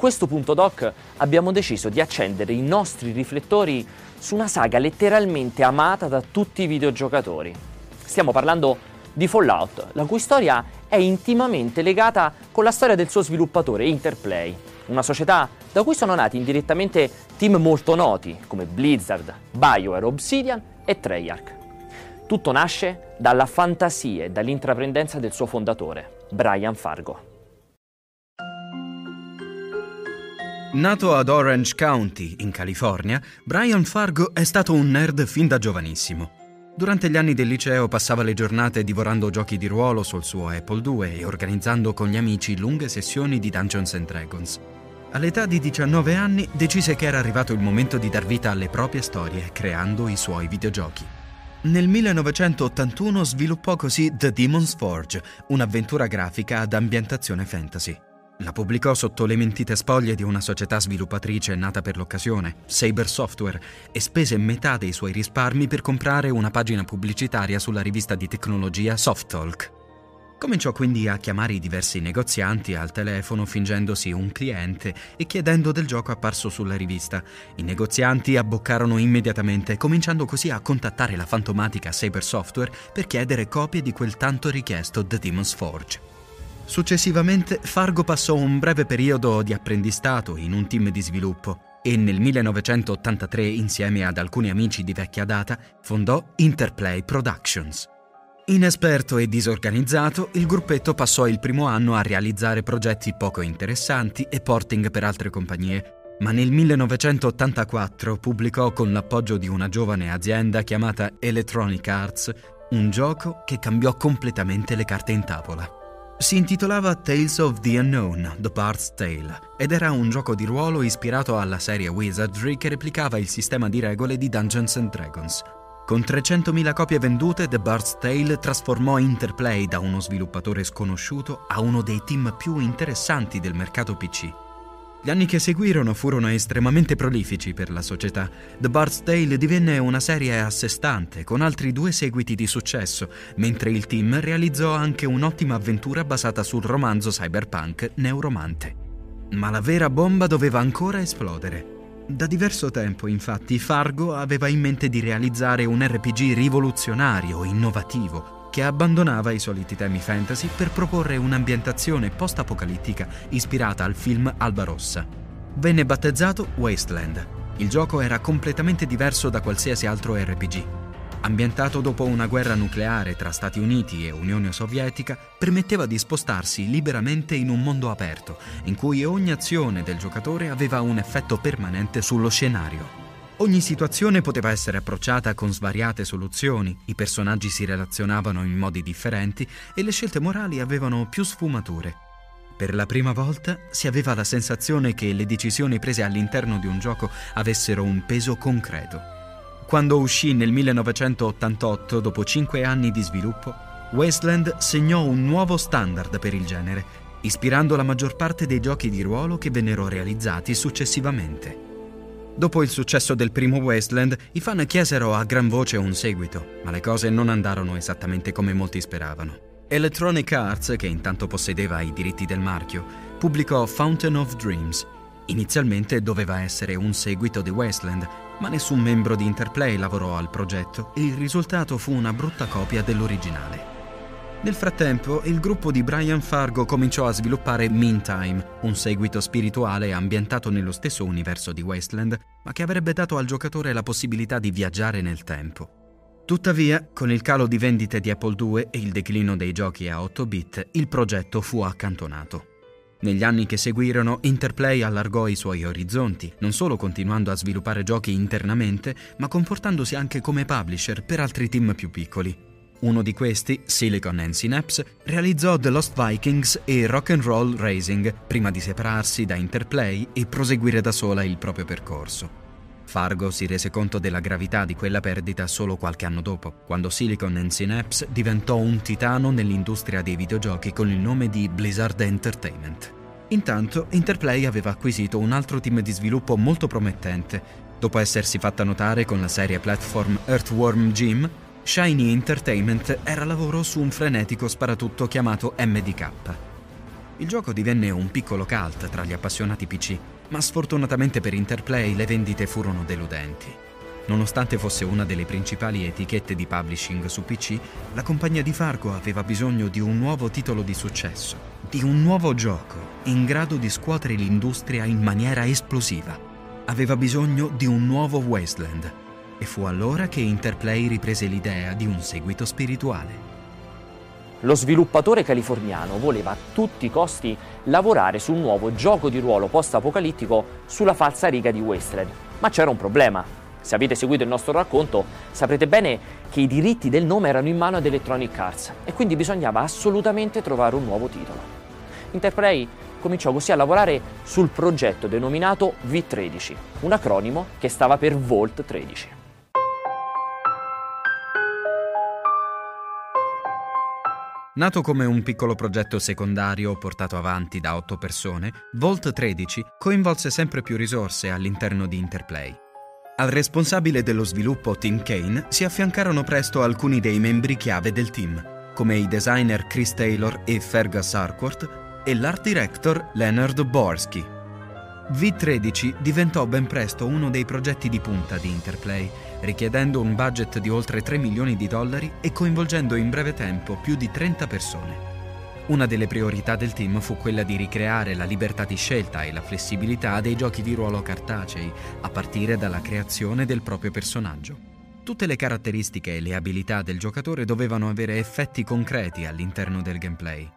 Questo punto doc abbiamo deciso di accendere i nostri riflettori su una saga letteralmente amata da tutti i videogiocatori. Stiamo parlando di Fallout, la cui storia è intimamente legata con la storia del suo sviluppatore Interplay, una società da cui sono nati indirettamente team molto noti come Blizzard, BioWare, Obsidian e Treyarch. Tutto nasce dalla fantasia e dall'intraprendenza del suo fondatore, Brian Fargo. Nato ad Orange County, in California, Brian Fargo è stato un nerd fin da giovanissimo. Durante gli anni del liceo passava le giornate divorando giochi di ruolo sul suo Apple II e organizzando con gli amici lunghe sessioni di Dungeons Dragons. All'età di 19 anni decise che era arrivato il momento di dar vita alle proprie storie, creando i suoi videogiochi. Nel 1981 sviluppò così The Demon's Forge, un'avventura grafica ad ambientazione fantasy. La pubblicò sotto le mentite spoglie di una società sviluppatrice nata per l'occasione, Saber Software, e spese metà dei suoi risparmi per comprare una pagina pubblicitaria sulla rivista di tecnologia SoftTalk. Cominciò quindi a chiamare i diversi negozianti al telefono fingendosi un cliente e chiedendo del gioco apparso sulla rivista. I negozianti abboccarono immediatamente, cominciando così a contattare la fantomatica Saber Software per chiedere copie di quel tanto richiesto The Demon's Forge. Successivamente Fargo passò un breve periodo di apprendistato in un team di sviluppo e nel 1983, insieme ad alcuni amici di vecchia data, fondò Interplay Productions. Inesperto e disorganizzato, il gruppetto passò il primo anno a realizzare progetti poco interessanti e porting per altre compagnie, ma nel 1984 pubblicò con l'appoggio di una giovane azienda chiamata Electronic Arts un gioco che cambiò completamente le carte in tavola. Si intitolava Tales of the Unknown, The Bard's Tale, ed era un gioco di ruolo ispirato alla serie Wizardry che replicava il sistema di regole di Dungeons Dragons. Con 300.000 copie vendute, The Bard's Tale trasformò Interplay da uno sviluppatore sconosciuto a uno dei team più interessanti del mercato PC. Gli anni che seguirono furono estremamente prolifici per la società. The Bard's Tale divenne una serie a sé stante, con altri due seguiti di successo, mentre il team realizzò anche un'ottima avventura basata sul romanzo cyberpunk Neuromante. Ma la vera bomba doveva ancora esplodere. Da diverso tempo, infatti, Fargo aveva in mente di realizzare un RPG rivoluzionario, innovativo, che abbandonava i soliti temi fantasy per proporre un'ambientazione post-apocalittica ispirata al film Alba Rossa. Venne battezzato Wasteland. Il gioco era completamente diverso da qualsiasi altro RPG. Ambientato dopo una guerra nucleare tra Stati Uniti e Unione Sovietica, permetteva di spostarsi liberamente in un mondo aperto, in cui ogni azione del giocatore aveva un effetto permanente sullo scenario. Ogni situazione poteva essere approcciata con svariate soluzioni, i personaggi si relazionavano in modi differenti e le scelte morali avevano più sfumature. Per la prima volta si aveva la sensazione che le decisioni prese all'interno di un gioco avessero un peso concreto. Quando uscì nel 1988, dopo cinque anni di sviluppo, Wasteland segnò un nuovo standard per il genere, ispirando la maggior parte dei giochi di ruolo che vennero realizzati successivamente. Dopo il successo del primo Wasteland, i fan chiesero a gran voce un seguito, ma le cose non andarono esattamente come molti speravano. Electronic Arts, che intanto possedeva i diritti del marchio, pubblicò Fountain of Dreams. Inizialmente doveva essere un seguito di Wasteland, ma nessun membro di Interplay lavorò al progetto e il risultato fu una brutta copia dell'originale. Nel frattempo, il gruppo di Brian Fargo cominciò a sviluppare Meantime, un seguito spirituale ambientato nello stesso universo di Wasteland, ma che avrebbe dato al giocatore la possibilità di viaggiare nel tempo. Tuttavia, con il calo di vendite di Apple II e il declino dei giochi a 8 bit, il progetto fu accantonato. Negli anni che seguirono, Interplay allargò i suoi orizzonti, non solo continuando a sviluppare giochi internamente, ma comportandosi anche come publisher per altri team più piccoli. Uno di questi, Silicon and Synapse, realizzò The Lost Vikings e Rock and Roll Racing prima di separarsi da Interplay e proseguire da sola il proprio percorso. Fargo si rese conto della gravità di quella perdita solo qualche anno dopo, quando Silicon and Synapse diventò un titano nell'industria dei videogiochi con il nome di Blizzard Entertainment. Intanto, Interplay aveva acquisito un altro team di sviluppo molto promettente. Dopo essersi fatta notare con la serie platform Earthworm Jim, Shiny Entertainment era lavoro su un frenetico sparatutto chiamato MDK. Il gioco divenne un piccolo cult tra gli appassionati PC, ma sfortunatamente per Interplay le vendite furono deludenti. Nonostante fosse una delle principali etichette di publishing su PC, la compagnia di Fargo aveva bisogno di un nuovo titolo di successo, di un nuovo gioco in grado di scuotere l'industria in maniera esplosiva. Aveva bisogno di un nuovo Wasteland e fu allora che Interplay riprese l'idea di un seguito spirituale. Lo sviluppatore californiano voleva a tutti i costi lavorare su un nuovo gioco di ruolo post-apocalittico sulla falsa riga di Wasteland, ma c'era un problema. Se avete seguito il nostro racconto saprete bene che i diritti del nome erano in mano ad Electronic Arts e quindi bisognava assolutamente trovare un nuovo titolo. Interplay cominciò così a lavorare sul progetto denominato V13, un acronimo che stava per Vault 13. Nato come un piccolo progetto secondario portato avanti da otto persone, Vault 13 coinvolse sempre più risorse all'interno di Interplay. Al responsabile dello sviluppo Tim Kane si affiancarono presto alcuni dei membri chiave del team, come i designer Chris Taylor e Fergus Harcourt e l'art director Leonard Borsky. V13 diventò ben presto uno dei progetti di punta di Interplay richiedendo un budget di oltre 3 milioni di dollari e coinvolgendo in breve tempo più di 30 persone. Una delle priorità del team fu quella di ricreare la libertà di scelta e la flessibilità dei giochi di ruolo cartacei, a partire dalla creazione del proprio personaggio. Tutte le caratteristiche e le abilità del giocatore dovevano avere effetti concreti all'interno del gameplay.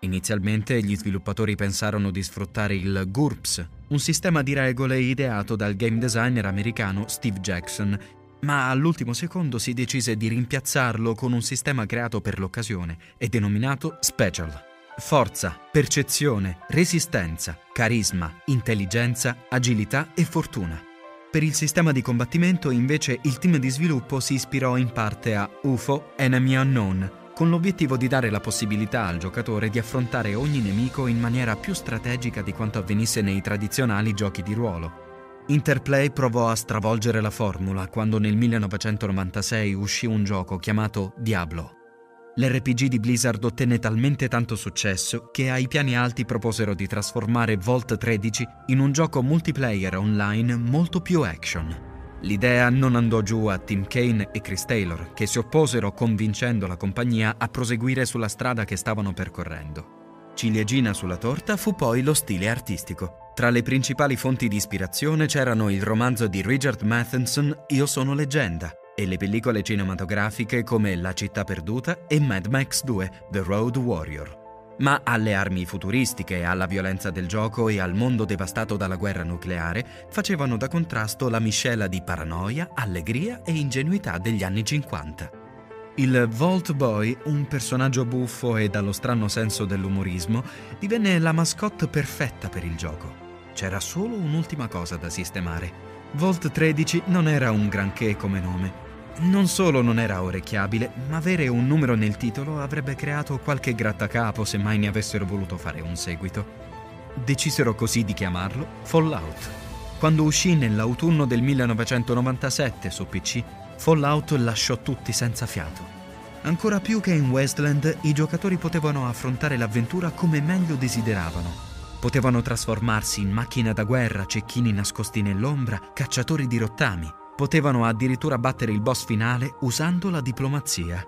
Inizialmente gli sviluppatori pensarono di sfruttare il GURPS, un sistema di regole ideato dal game designer americano Steve Jackson ma all'ultimo secondo si decise di rimpiazzarlo con un sistema creato per l'occasione e denominato Special. Forza, percezione, resistenza, carisma, intelligenza, agilità e fortuna. Per il sistema di combattimento invece il team di sviluppo si ispirò in parte a UFO Enemy Unknown, con l'obiettivo di dare la possibilità al giocatore di affrontare ogni nemico in maniera più strategica di quanto avvenisse nei tradizionali giochi di ruolo. Interplay provò a stravolgere la formula quando nel 1996 uscì un gioco chiamato Diablo. L'RPG di Blizzard ottenne talmente tanto successo che ai piani alti proposero di trasformare Vault 13 in un gioco multiplayer online molto più action. L'idea non andò giù a Tim Kane e Chris Taylor, che si opposero convincendo la compagnia a proseguire sulla strada che stavano percorrendo. Ciliegina sulla torta fu poi lo stile artistico. Tra le principali fonti di ispirazione c'erano il romanzo di Richard Matheson Io sono leggenda e le pellicole cinematografiche come La città perduta e Mad Max 2 The Road Warrior. Ma alle armi futuristiche, alla violenza del gioco e al mondo devastato dalla guerra nucleare facevano da contrasto la miscela di paranoia, allegria e ingenuità degli anni 50. Il Vault Boy, un personaggio buffo e dallo strano senso dell'umorismo, divenne la mascotte perfetta per il gioco. C'era solo un'ultima cosa da sistemare. Volt 13 non era un granché come nome. Non solo non era orecchiabile, ma avere un numero nel titolo avrebbe creato qualche grattacapo se mai ne avessero voluto fare un seguito. Decisero così di chiamarlo Fallout. Quando uscì nell'autunno del 1997 su PC, Fallout lasciò tutti senza fiato. Ancora più che in Westland, i giocatori potevano affrontare l'avventura come meglio desideravano Potevano trasformarsi in macchina da guerra, cecchini nascosti nell'ombra, cacciatori di rottami. Potevano addirittura battere il boss finale usando la diplomazia.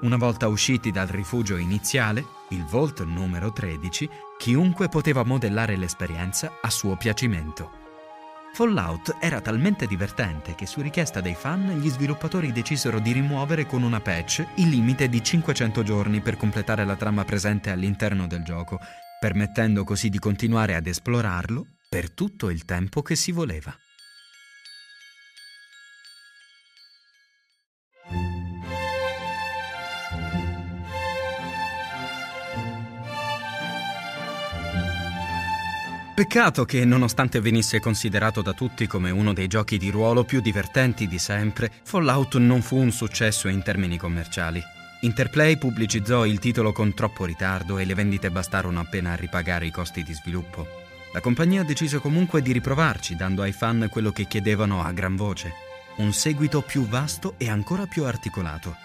Una volta usciti dal rifugio iniziale, il Vault numero 13, chiunque poteva modellare l'esperienza a suo piacimento. Fallout era talmente divertente che su richiesta dei fan gli sviluppatori decisero di rimuovere con una patch il limite di 500 giorni per completare la trama presente all'interno del gioco permettendo così di continuare ad esplorarlo per tutto il tempo che si voleva. Peccato che, nonostante venisse considerato da tutti come uno dei giochi di ruolo più divertenti di sempre, Fallout non fu un successo in termini commerciali. Interplay pubblicizzò il titolo con troppo ritardo e le vendite bastarono appena a ripagare i costi di sviluppo. La compagnia decise comunque di riprovarci, dando ai fan quello che chiedevano a gran voce, un seguito più vasto e ancora più articolato.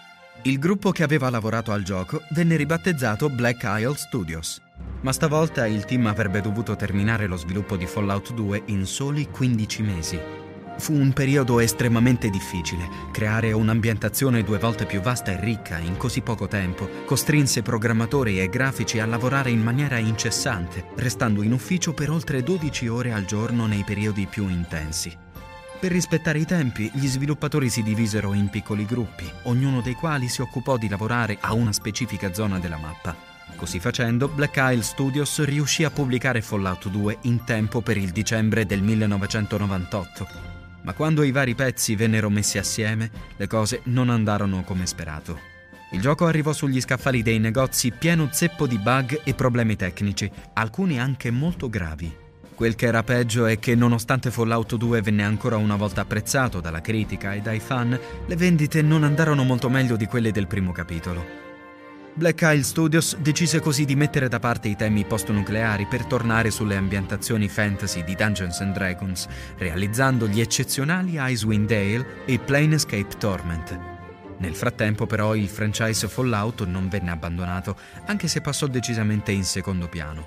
Il gruppo che aveva lavorato al gioco venne ribattezzato Black Isle Studios. Ma stavolta il team avrebbe dovuto terminare lo sviluppo di Fallout 2 in soli 15 mesi. Fu un periodo estremamente difficile. Creare un'ambientazione due volte più vasta e ricca in così poco tempo costrinse programmatori e grafici a lavorare in maniera incessante, restando in ufficio per oltre 12 ore al giorno nei periodi più intensi. Per rispettare i tempi, gli sviluppatori si divisero in piccoli gruppi, ognuno dei quali si occupò di lavorare a una specifica zona della mappa. Così facendo, Black Isle Studios riuscì a pubblicare Fallout 2 in tempo per il dicembre del 1998 ma quando i vari pezzi vennero messi assieme, le cose non andarono come sperato. Il gioco arrivò sugli scaffali dei negozi pieno zeppo di bug e problemi tecnici, alcuni anche molto gravi. Quel che era peggio è che nonostante Fallout 2 venne ancora una volta apprezzato dalla critica e dai fan, le vendite non andarono molto meglio di quelle del primo capitolo. Black Isle Studios decise così di mettere da parte i temi post-nucleari per tornare sulle ambientazioni fantasy di Dungeons and Dragons, realizzando gli eccezionali Icewind Dale e Planescape Torment. Nel frattempo però il franchise Fallout non venne abbandonato, anche se passò decisamente in secondo piano.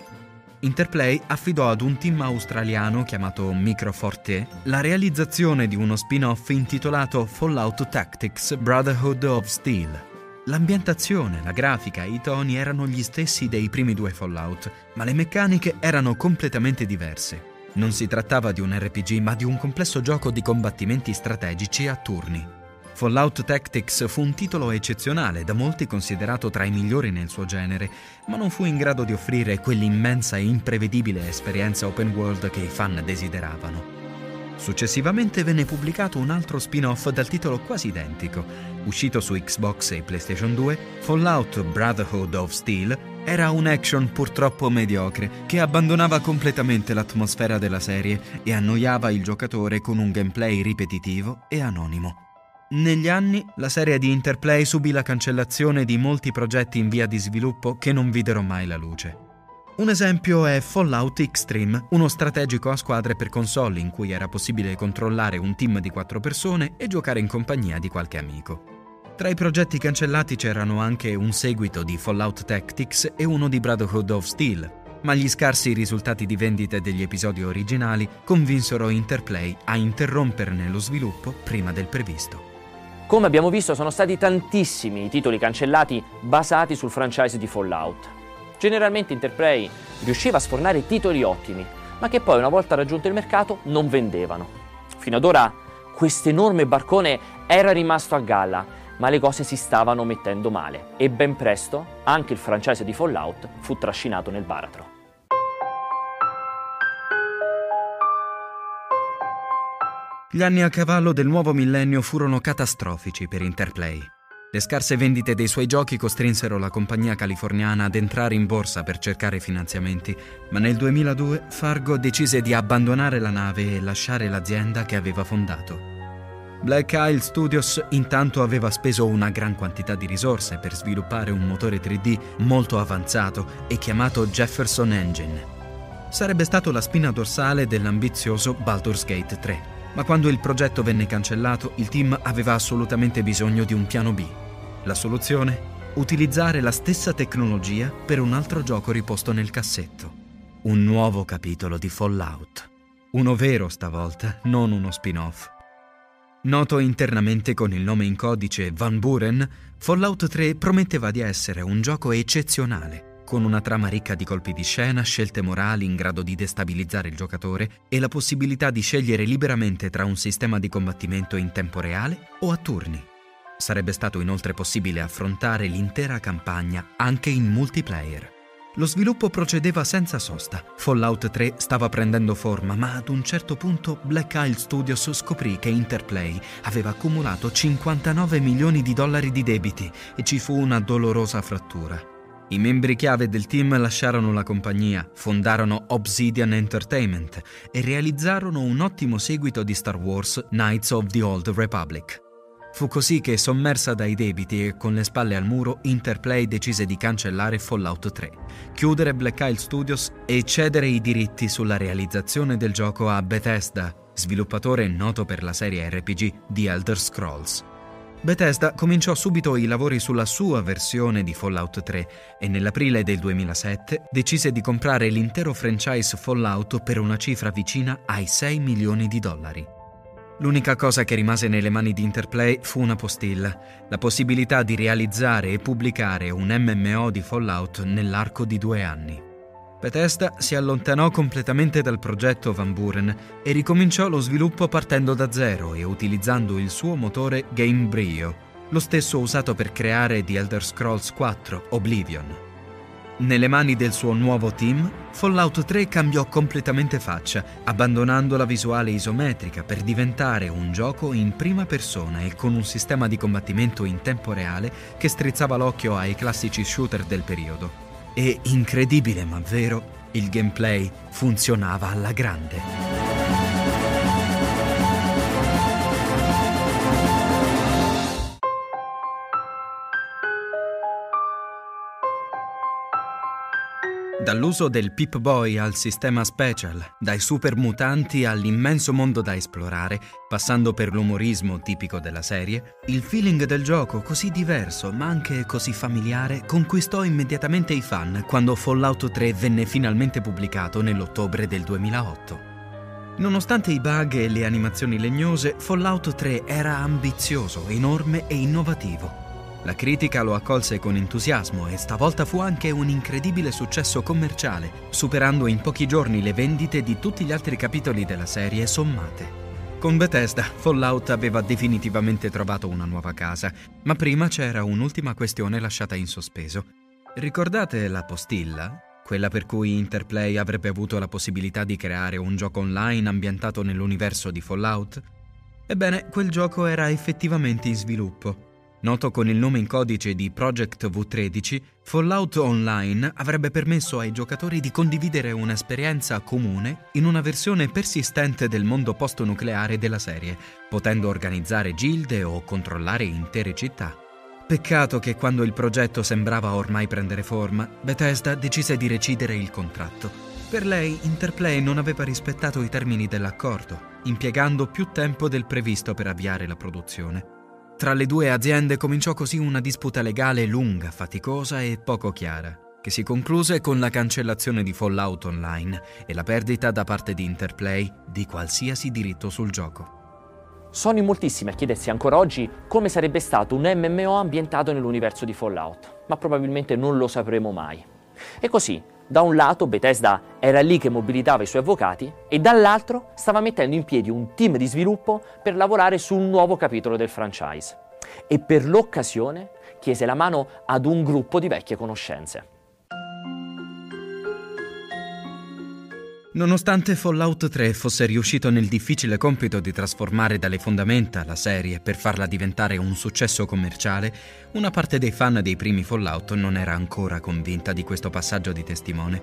Interplay affidò ad un team australiano chiamato Microforte la realizzazione di uno spin-off intitolato Fallout Tactics Brotherhood of Steel. L'ambientazione, la grafica e i toni erano gli stessi dei primi due Fallout, ma le meccaniche erano completamente diverse. Non si trattava di un RPG, ma di un complesso gioco di combattimenti strategici a turni. Fallout Tactics fu un titolo eccezionale, da molti considerato tra i migliori nel suo genere, ma non fu in grado di offrire quell'immensa e imprevedibile esperienza open world che i fan desideravano. Successivamente venne pubblicato un altro spin-off dal titolo quasi identico. Uscito su Xbox e PlayStation 2, Fallout Brotherhood of Steel era un action purtroppo mediocre che abbandonava completamente l'atmosfera della serie e annoiava il giocatore con un gameplay ripetitivo e anonimo. Negli anni la serie di Interplay subì la cancellazione di molti progetti in via di sviluppo che non videro mai la luce. Un esempio è Fallout Extreme, uno strategico a squadre per console in cui era possibile controllare un team di quattro persone e giocare in compagnia di qualche amico. Tra i progetti cancellati c'erano anche un seguito di Fallout Tactics e uno di Brotherhood of Steel, ma gli scarsi risultati di vendite degli episodi originali convinsero Interplay a interromperne lo sviluppo prima del previsto. Come abbiamo visto sono stati tantissimi i titoli cancellati basati sul franchise di Fallout. Generalmente Interplay riusciva a sfornare titoli ottimi, ma che poi una volta raggiunto il mercato non vendevano. Fino ad ora questo enorme barcone era rimasto a galla, ma le cose si stavano mettendo male e ben presto anche il franchise di Fallout fu trascinato nel baratro. Gli anni a cavallo del nuovo millennio furono catastrofici per Interplay. Le scarse vendite dei suoi giochi costrinsero la compagnia californiana ad entrare in borsa per cercare finanziamenti, ma nel 2002 Fargo decise di abbandonare la nave e lasciare l'azienda che aveva fondato. Black Isle Studios intanto aveva speso una gran quantità di risorse per sviluppare un motore 3D molto avanzato e chiamato Jefferson Engine. Sarebbe stato la spina dorsale dell'ambizioso Baldur's Gate 3 ma quando il progetto venne cancellato, il team aveva assolutamente bisogno di un piano B. La soluzione? Utilizzare la stessa tecnologia per un altro gioco riposto nel cassetto. Un nuovo capitolo di Fallout. Uno vero stavolta, non uno spin-off. Noto internamente con il nome in codice Van Buren, Fallout 3 prometteva di essere un gioco eccezionale con una trama ricca di colpi di scena, scelte morali in grado di destabilizzare il giocatore e la possibilità di scegliere liberamente tra un sistema di combattimento in tempo reale o a turni. Sarebbe stato inoltre possibile affrontare l'intera campagna anche in multiplayer. Lo sviluppo procedeva senza sosta. Fallout 3 stava prendendo forma, ma ad un certo punto Black Isle Studios scoprì che Interplay aveva accumulato 59 milioni di dollari di debiti e ci fu una dolorosa frattura. I membri chiave del team lasciarono la compagnia, fondarono Obsidian Entertainment e realizzarono un ottimo seguito di Star Wars Knights of the Old Republic. Fu così che, sommersa dai debiti e con le spalle al muro, Interplay decise di cancellare Fallout 3, chiudere Black Isle Studios e cedere i diritti sulla realizzazione del gioco a Bethesda, sviluppatore noto per la serie RPG The Elder Scrolls. Bethesda cominciò subito i lavori sulla sua versione di Fallout 3 e nell'aprile del 2007 decise di comprare l'intero franchise Fallout per una cifra vicina ai 6 milioni di dollari. L'unica cosa che rimase nelle mani di Interplay fu una postilla, la possibilità di realizzare e pubblicare un MMO di Fallout nell'arco di due anni. Bethesda si allontanò completamente dal progetto Van Buren e ricominciò lo sviluppo partendo da zero e utilizzando il suo motore Gamebryo, lo stesso usato per creare The Elder Scrolls 4 Oblivion. Nelle mani del suo nuovo team, Fallout 3 cambiò completamente faccia, abbandonando la visuale isometrica per diventare un gioco in prima persona e con un sistema di combattimento in tempo reale che strizzava l'occhio ai classici shooter del periodo. E incredibile ma vero, il gameplay funzionava alla grande. Dall'uso del Pip-Boy al sistema special, dai super mutanti all'immenso mondo da esplorare, passando per l'umorismo tipico della serie, il feeling del gioco così diverso ma anche così familiare conquistò immediatamente i fan quando Fallout 3 venne finalmente pubblicato nell'ottobre del 2008. Nonostante i bug e le animazioni legnose, Fallout 3 era ambizioso, enorme e innovativo. La critica lo accolse con entusiasmo e stavolta fu anche un incredibile successo commerciale, superando in pochi giorni le vendite di tutti gli altri capitoli della serie sommate. Con Bethesda, Fallout aveva definitivamente trovato una nuova casa, ma prima c'era un'ultima questione lasciata in sospeso. Ricordate la postilla? Quella per cui Interplay avrebbe avuto la possibilità di creare un gioco online ambientato nell'universo di Fallout? Ebbene, quel gioco era effettivamente in sviluppo Noto con il nome in codice di Project V13, Fallout Online avrebbe permesso ai giocatori di condividere un'esperienza comune in una versione persistente del mondo post-nucleare della serie, potendo organizzare gilde o controllare intere città. Peccato che quando il progetto sembrava ormai prendere forma, Bethesda decise di recidere il contratto. Per lei Interplay non aveva rispettato i termini dell'accordo, impiegando più tempo del previsto per avviare la produzione. Tra le due aziende cominciò così una disputa legale lunga, faticosa e poco chiara, che si concluse con la cancellazione di Fallout Online e la perdita da parte di Interplay di qualsiasi diritto sul gioco. Sono in moltissimi a chiedersi ancora oggi come sarebbe stato un MMO ambientato nell'universo di Fallout, ma probabilmente non lo sapremo mai. E così, da un lato Bethesda era lì che mobilitava i suoi avvocati e dall'altro stava mettendo in piedi un team di sviluppo per lavorare su un nuovo capitolo del franchise. E per l'occasione chiese la mano ad un gruppo di vecchie conoscenze. Nonostante Fallout 3 fosse riuscito nel difficile compito di trasformare dalle fondamenta la serie per farla diventare un successo commerciale, una parte dei fan dei primi Fallout non era ancora convinta di questo passaggio di testimone.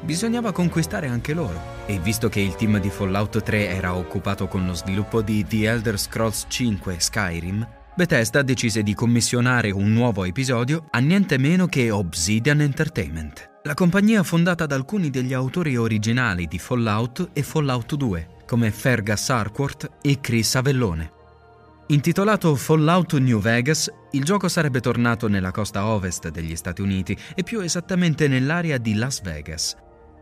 Bisognava conquistare anche loro, e visto che il team di Fallout 3 era occupato con lo sviluppo di The Elder Scrolls 5 Skyrim, Bethesda decise di commissionare un nuovo episodio a niente meno che Obsidian Entertainment. La compagnia fondata da alcuni degli autori originali di Fallout e Fallout 2, come Fergus Harcourt e Chris Avellone. Intitolato Fallout New Vegas, il gioco sarebbe tornato nella costa ovest degli Stati Uniti e più esattamente nell'area di Las Vegas.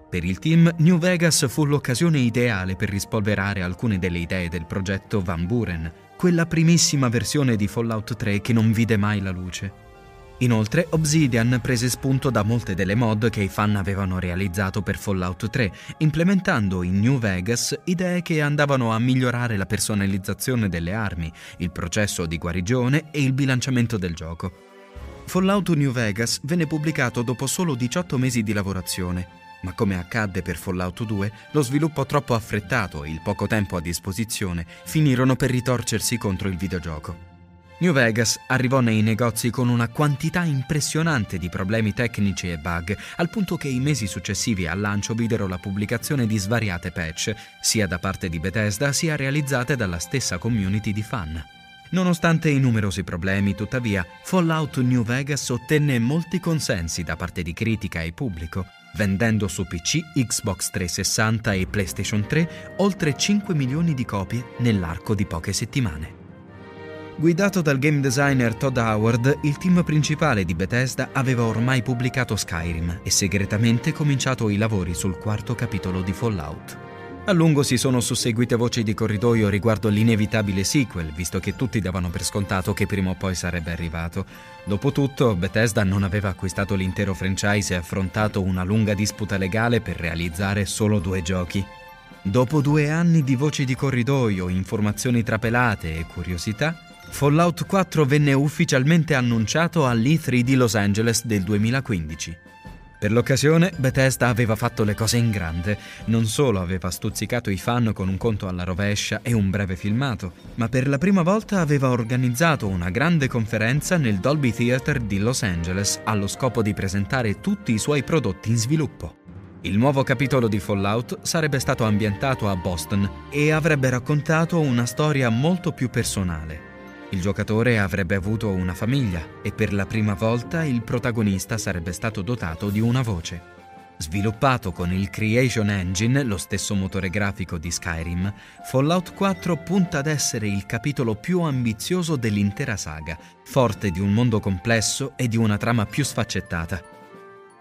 Per il team, New Vegas fu l'occasione ideale per rispolverare alcune delle idee del progetto Van Buren, quella primissima versione di Fallout 3 che non vide mai la luce. Inoltre, Obsidian prese spunto da molte delle mod che i fan avevano realizzato per Fallout 3, implementando in New Vegas idee che andavano a migliorare la personalizzazione delle armi, il processo di guarigione e il bilanciamento del gioco. Fallout New Vegas venne pubblicato dopo solo 18 mesi di lavorazione, ma come accadde per Fallout 2, lo sviluppo troppo affrettato e il poco tempo a disposizione finirono per ritorcersi contro il videogioco. New Vegas arrivò nei negozi con una quantità impressionante di problemi tecnici e bug, al punto che i mesi successivi al lancio videro la pubblicazione di svariate patch, sia da parte di Bethesda sia realizzate dalla stessa community di fan. Nonostante i numerosi problemi, tuttavia, Fallout New Vegas ottenne molti consensi da parte di critica e pubblico, vendendo su PC, Xbox 360 e PlayStation 3 oltre 5 milioni di copie nell'arco di poche settimane. Guidato dal game designer Todd Howard, il team principale di Bethesda aveva ormai pubblicato Skyrim e segretamente cominciato i lavori sul quarto capitolo di Fallout. A lungo si sono susseguite voci di corridoio riguardo l'inevitabile sequel, visto che tutti davano per scontato che prima o poi sarebbe arrivato. Dopotutto, Bethesda non aveva acquistato l'intero franchise e affrontato una lunga disputa legale per realizzare solo due giochi. Dopo due anni di voci di corridoio, informazioni trapelate e curiosità, Fallout 4 venne ufficialmente annunciato all'E3 di Los Angeles del 2015. Per l'occasione Bethesda aveva fatto le cose in grande, non solo aveva stuzzicato i fan con un conto alla rovescia e un breve filmato, ma per la prima volta aveva organizzato una grande conferenza nel Dolby Theatre di Los Angeles allo scopo di presentare tutti i suoi prodotti in sviluppo. Il nuovo capitolo di Fallout sarebbe stato ambientato a Boston e avrebbe raccontato una storia molto più personale. Il giocatore avrebbe avuto una famiglia e per la prima volta il protagonista sarebbe stato dotato di una voce. Sviluppato con il Creation Engine, lo stesso motore grafico di Skyrim, Fallout 4 punta ad essere il capitolo più ambizioso dell'intera saga, forte di un mondo complesso e di una trama più sfaccettata.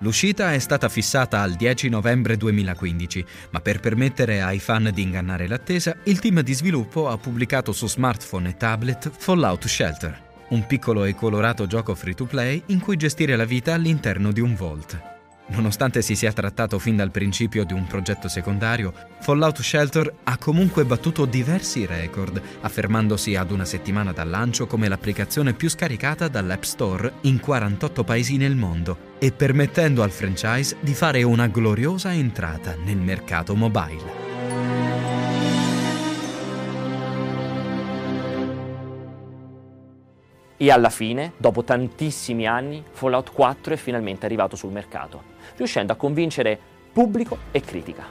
L'uscita è stata fissata al 10 novembre 2015, ma per permettere ai fan di ingannare l'attesa, il team di sviluppo ha pubblicato su smartphone e tablet Fallout Shelter, un piccolo e colorato gioco free to play in cui gestire la vita all'interno di un vault. Nonostante si sia trattato fin dal principio di un progetto secondario, Fallout Shelter ha comunque battuto diversi record, affermandosi ad una settimana dal lancio come l'applicazione più scaricata dall'App Store in 48 paesi nel mondo e permettendo al franchise di fare una gloriosa entrata nel mercato mobile. E alla fine, dopo tantissimi anni, Fallout 4 è finalmente arrivato sul mercato riuscendo a convincere pubblico e critica.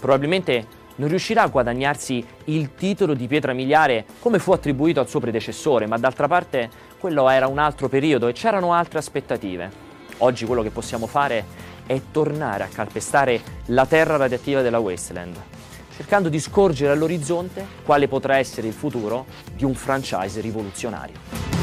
Probabilmente non riuscirà a guadagnarsi il titolo di pietra miliare come fu attribuito al suo predecessore, ma d'altra parte quello era un altro periodo e c'erano altre aspettative. Oggi quello che possiamo fare è tornare a calpestare la terra radioattiva della Wasteland, cercando di scorgere all'orizzonte quale potrà essere il futuro di un franchise rivoluzionario.